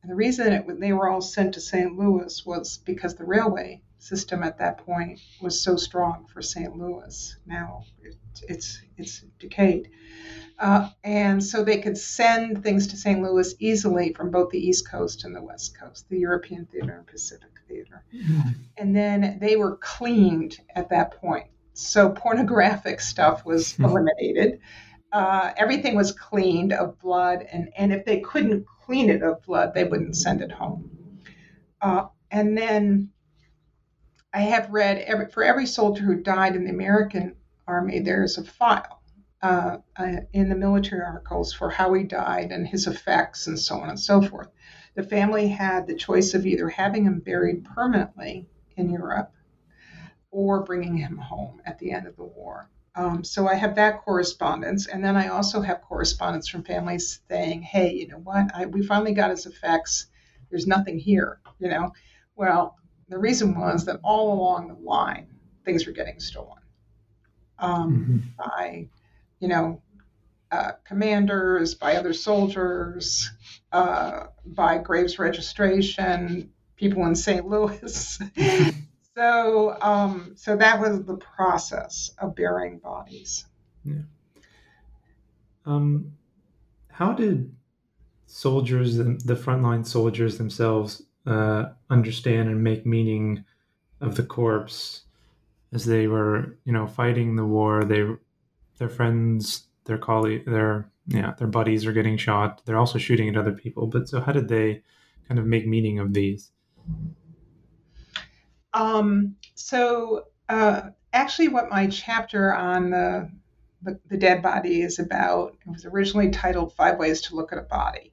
And the reason it, they were all sent to St. Louis was because the railway system at that point was so strong for St. Louis. Now it, it's it's decayed, uh, and so they could send things to St. Louis easily from both the East Coast and the West Coast, the European theater and Pacific theater. Mm-hmm. And then they were cleaned at that point. So pornographic stuff was hmm. eliminated. Uh, everything was cleaned of blood, and, and if they couldn't clean it of blood, they wouldn't send it home. Uh, and then I have read every, for every soldier who died in the American Army, there is a file uh, uh, in the military articles for how he died and his effects and so on and so forth the family had the choice of either having him buried permanently in Europe or bringing him home at the end of the war. Um, so I have that correspondence, and then I also have correspondence from families saying, "Hey, you know what? I, we finally got his effects. There's nothing here." You know, well, the reason was that all along the line, things were getting stolen um, mm-hmm. by, you know, uh, commanders, by other soldiers, uh, by Graves registration, people in St. Louis. so, um, so that was the process of burying bodies. Yeah. Um, how did soldiers, the frontline soldiers themselves, uh, understand and make meaning of the corpse as they were, you know, fighting the war? They, their friends, their colleague, their yeah, their buddies are getting shot. They're also shooting at other people. But so, how did they kind of make meaning of these? Um, so, uh, actually, what my chapter on the, the, the dead body is about, it was originally titled Five Ways to Look at a Body.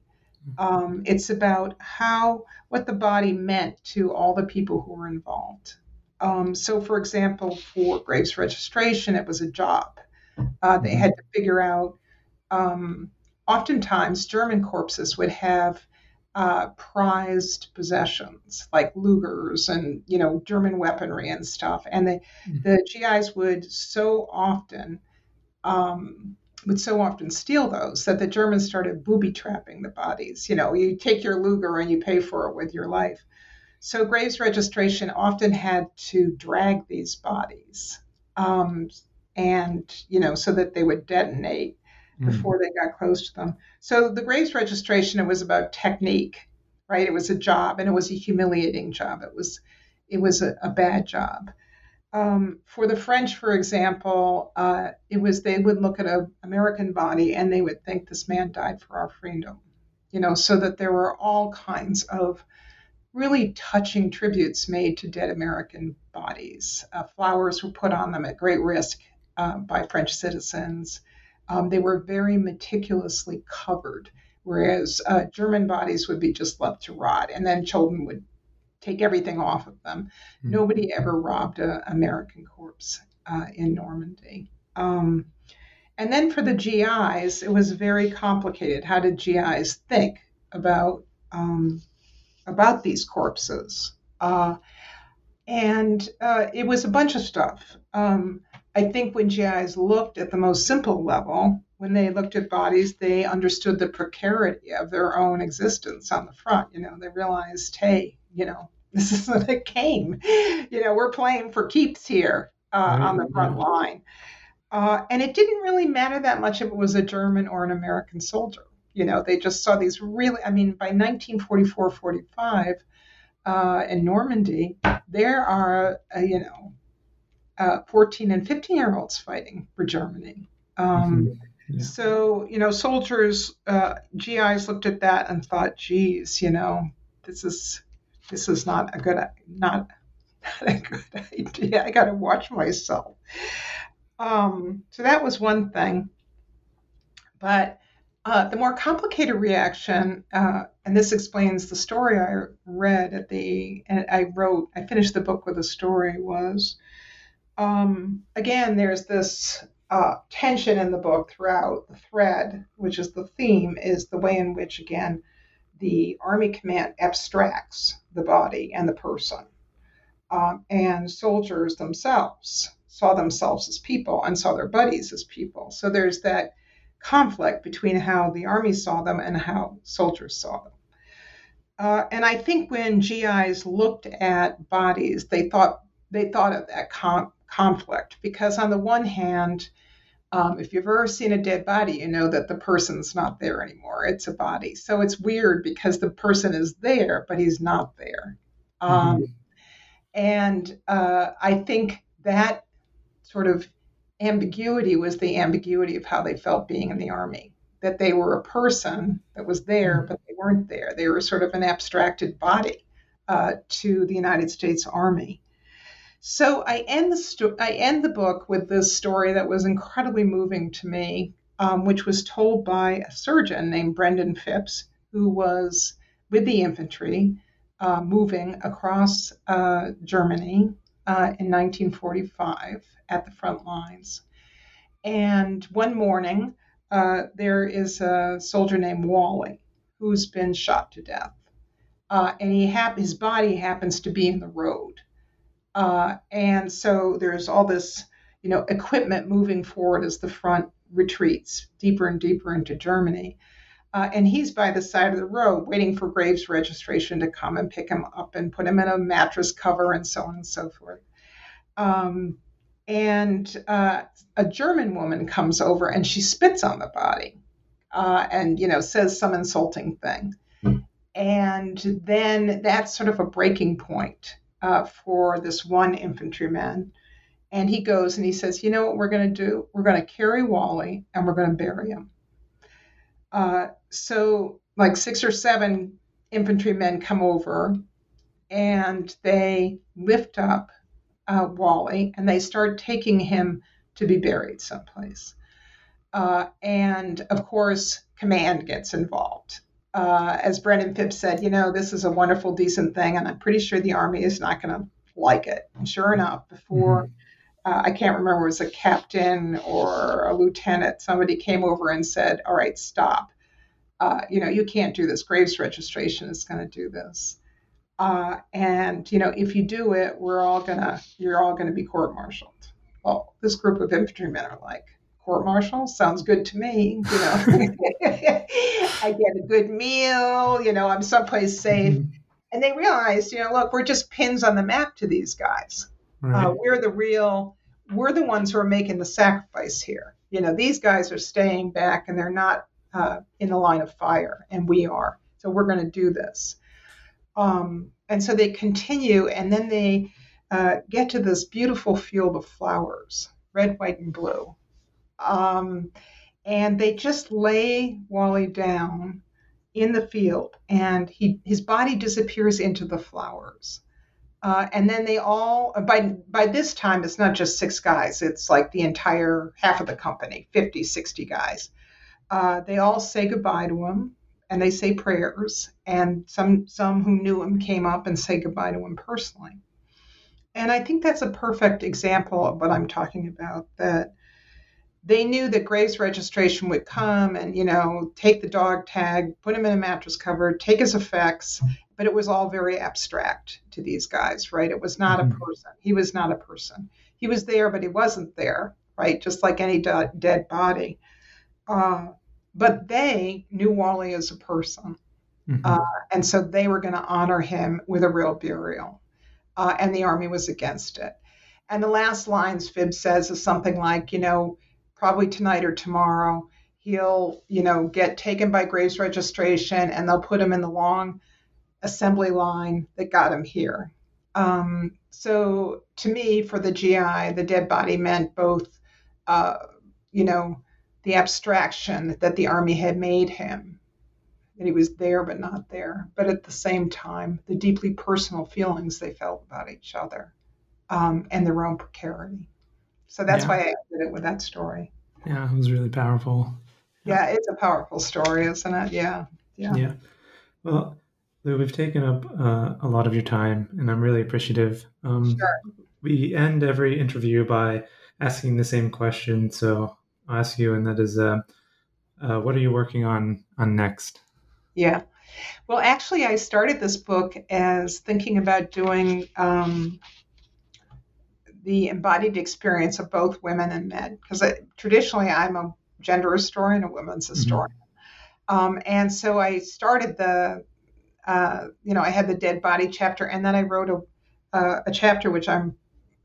Um, it's about how what the body meant to all the people who were involved. Um, so, for example, for Graves registration, it was a job. Uh, they had to figure out um, oftentimes German corpses would have uh, prized possessions like Lugers and you know German weaponry and stuff, and the mm-hmm. the GIs would so often um, would so often steal those that the Germans started booby trapping the bodies. You know, you take your Luger and you pay for it with your life. So graves registration often had to drag these bodies, um, and you know, so that they would detonate Mm. before they got close to them. So the Graves registration, it was about technique, right? It was a job, and it was a humiliating job. It was, it was a, a bad job. Um, for the French, for example, uh, it was they would look at an American body and they would think this man died for our freedom, you know, so that there were all kinds of really touching tributes made to dead American bodies. Uh, flowers were put on them at great risk uh, by French citizens um, they were very meticulously covered, whereas uh, German bodies would be just left to rot, and then children would take everything off of them. Mm-hmm. Nobody ever robbed an American corpse uh, in Normandy. Um, and then for the GIs, it was very complicated. How did GIs think about um, about these corpses? Uh, and uh, it was a bunch of stuff. Um, I think when GIs looked at the most simple level, when they looked at bodies, they understood the precarity of their own existence on the front. You know, they realized, hey, you know, this isn't a game. You know, we're playing for keeps here uh, on the front line. Uh, and it didn't really matter that much if it was a German or an American soldier. You know, they just saw these really, I mean, by 1944 45 uh, in Normandy, there are, uh, you know, uh, 14 and 15 year olds fighting for Germany. Um, mm-hmm. yeah. So, you know, soldiers, uh, GIs looked at that and thought, geez, you know, this is this is not a good not, not a good idea. I got to watch myself. Um, so that was one thing. But uh, the more complicated reaction, uh, and this explains the story I read at the, and I wrote, I finished the book with a story, was um, again, there's this uh, tension in the book throughout. The thread, which is the theme, is the way in which, again, the Army command abstracts the body and the person. Um, and soldiers themselves saw themselves as people and saw their buddies as people. So there's that conflict between how the army saw them and how soldiers saw them. Uh, and I think when GIs looked at bodies, they thought they thought of that com- conflict because on the one hand, um, if you've ever seen a dead body, you know that the person's not there anymore. It's a body. So it's weird because the person is there, but he's not there. Um, mm-hmm. And uh, I think that sort of ambiguity was the ambiguity of how they felt being in the army. That they were a person that was there, mm-hmm. but they weren't there. They were sort of an abstracted body uh, to the United States Army. So I end the sto- I end the book with this story that was incredibly moving to me, um, which was told by a surgeon named Brendan Phibbs, who was with the infantry uh, moving across uh, Germany uh, in 1945 at the front lines. And one morning, uh, there is a soldier named Wally who's been shot to death, uh, and he hap- his body happens to be in the road. Uh, and so there's all this, you know, equipment moving forward as the front retreats deeper and deeper into Germany. Uh, and he's by the side of the road waiting for Graves registration to come and pick him up and put him in a mattress cover and so on and so forth. Um, and uh, a German woman comes over and she spits on the body uh, and, you know, says some insulting thing. Mm. And then that's sort of a breaking point uh, for this one infantryman. And he goes and he says, You know what we're going to do? We're going to carry Wally and we're going to bury him. Uh, so, like six or seven infantrymen come over and they lift up uh, Wally and they start taking him to be buried someplace. Uh, and of course, command gets involved uh, as Brendan Phibbs said, you know, this is a wonderful, decent thing, and I'm pretty sure the Army is not going to like it. And sure enough, before mm-hmm. uh, I can't remember, it was a captain or a lieutenant, somebody came over and said, All right, stop. Uh, you know, you can't do this. Graves registration is going to do this. Uh, and, you know, if you do it, we're all going to, you're all going to be court martialed. Well, this group of infantrymen are like, court martial sounds good to me you know. I get a good meal you know i'm someplace safe. Mm-hmm. and they realized you know look we're just pins on the map to these guys. Right. uh, we're the real we're the ones who are making the sacrifice here. You know these guys are staying back and they're not uh, in the line of fire and we are. So we're going to do this. Um, and so they continue and then they uh, get to this beautiful field of flowers red white and blue um, and they just lay Wally down in the field, and he his body disappears into the flowers. Uh, and then they all by by this time it's not just six guys it's like the entire half of the company 50 60 guys uh, they all say goodbye to him and they say prayers and some some who knew him came up and say goodbye to him personally and i think that's a perfect example of what i'm talking about that they knew that Graves registration would come and, you know, take the dog tag, put him in a mattress cover, take his effects, but it was all very abstract to these guys, right? It was not mm-hmm. a person. He was not a person. He was there, but he wasn't there, right? Just like any de- dead body. Uh, but they knew Wally as a person. Mm-hmm. Uh, and so they were going to honor him with a real burial. Uh, and the army was against it. And the last lines Phibbs says is something like, you know, probably tonight or tomorrow, he'll, you know, get taken by Graves registration and they'll put him in the long assembly line that got him here. Um, so to me, for the GI, the dead body meant both, uh, you know, the abstraction that the army had made him, that he was there but not there, but at the same time, the deeply personal feelings they felt about each other um, and their own precarity. So that's yeah. why I did it with that story. Yeah, it was really powerful. Yeah, it's a powerful story, isn't it? Yeah. Yeah. Yeah. Well, Lou, we've taken up uh, a lot of your time, and I'm really appreciative. Um, sure. We end every interview by asking the same question, so I'll ask you, and that is, uh, uh, what are you working on on next? Yeah. Well, actually, I started this book as thinking about doing um, the embodied experience of both women and men, because traditionally I'm a gender historian, a women's mm-hmm. historian. Mm-hmm. Um, and so I started the, uh, you know, I had the dead body chapter, and then I wrote a, uh, a chapter which I'm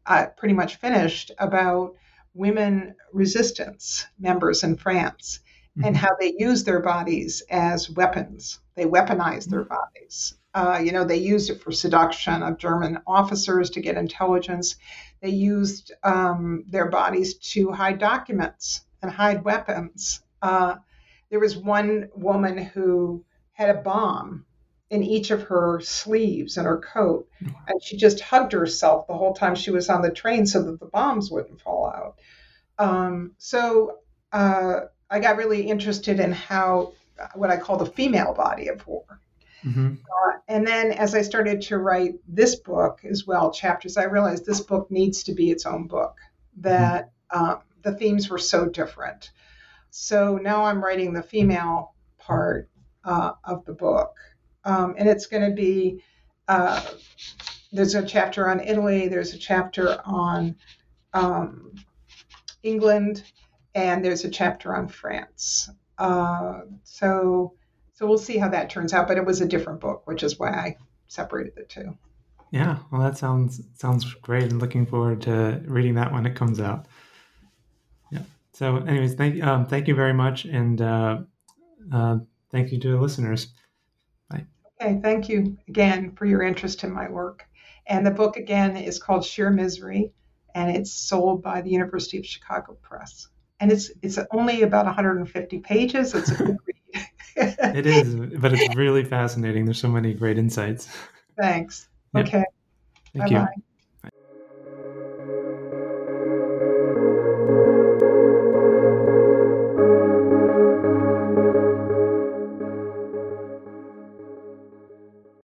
uh, pretty much finished about women resistance members in France mm-hmm. and how they use their bodies as weapons. They weaponized their bodies. Uh, you know, they used it for seduction of German officers to get intelligence. They used um, their bodies to hide documents and hide weapons. Uh, there was one woman who had a bomb in each of her sleeves and her coat, and she just hugged herself the whole time she was on the train so that the bombs wouldn't fall out. Um, so uh, I got really interested in how what I call the female body of war. Mm-hmm. Uh, and then as I started to write this book as well, chapters, I realized this book needs to be its own book, that mm-hmm. um, the themes were so different. So now I'm writing the female part uh, of the book. Um, and it's going to be uh, there's a chapter on Italy, there's a chapter on um, England, and there's a chapter on France. Uh, so so we'll see how that turns out. But it was a different book, which is why I separated the two. Yeah, well, that sounds sounds great, and looking forward to reading that when it comes out. Yeah. So, anyways, thank um, thank you very much, and uh, uh, thank you to the listeners. Bye. Okay, thank you again for your interest in my work. And the book again is called Sheer Misery, and it's sold by the University of Chicago Press and it's it's only about 150 pages. It's a good read. it is, but it's really fascinating. There's so many great insights. Thanks. Yep. Okay. Thank Bye-bye. you.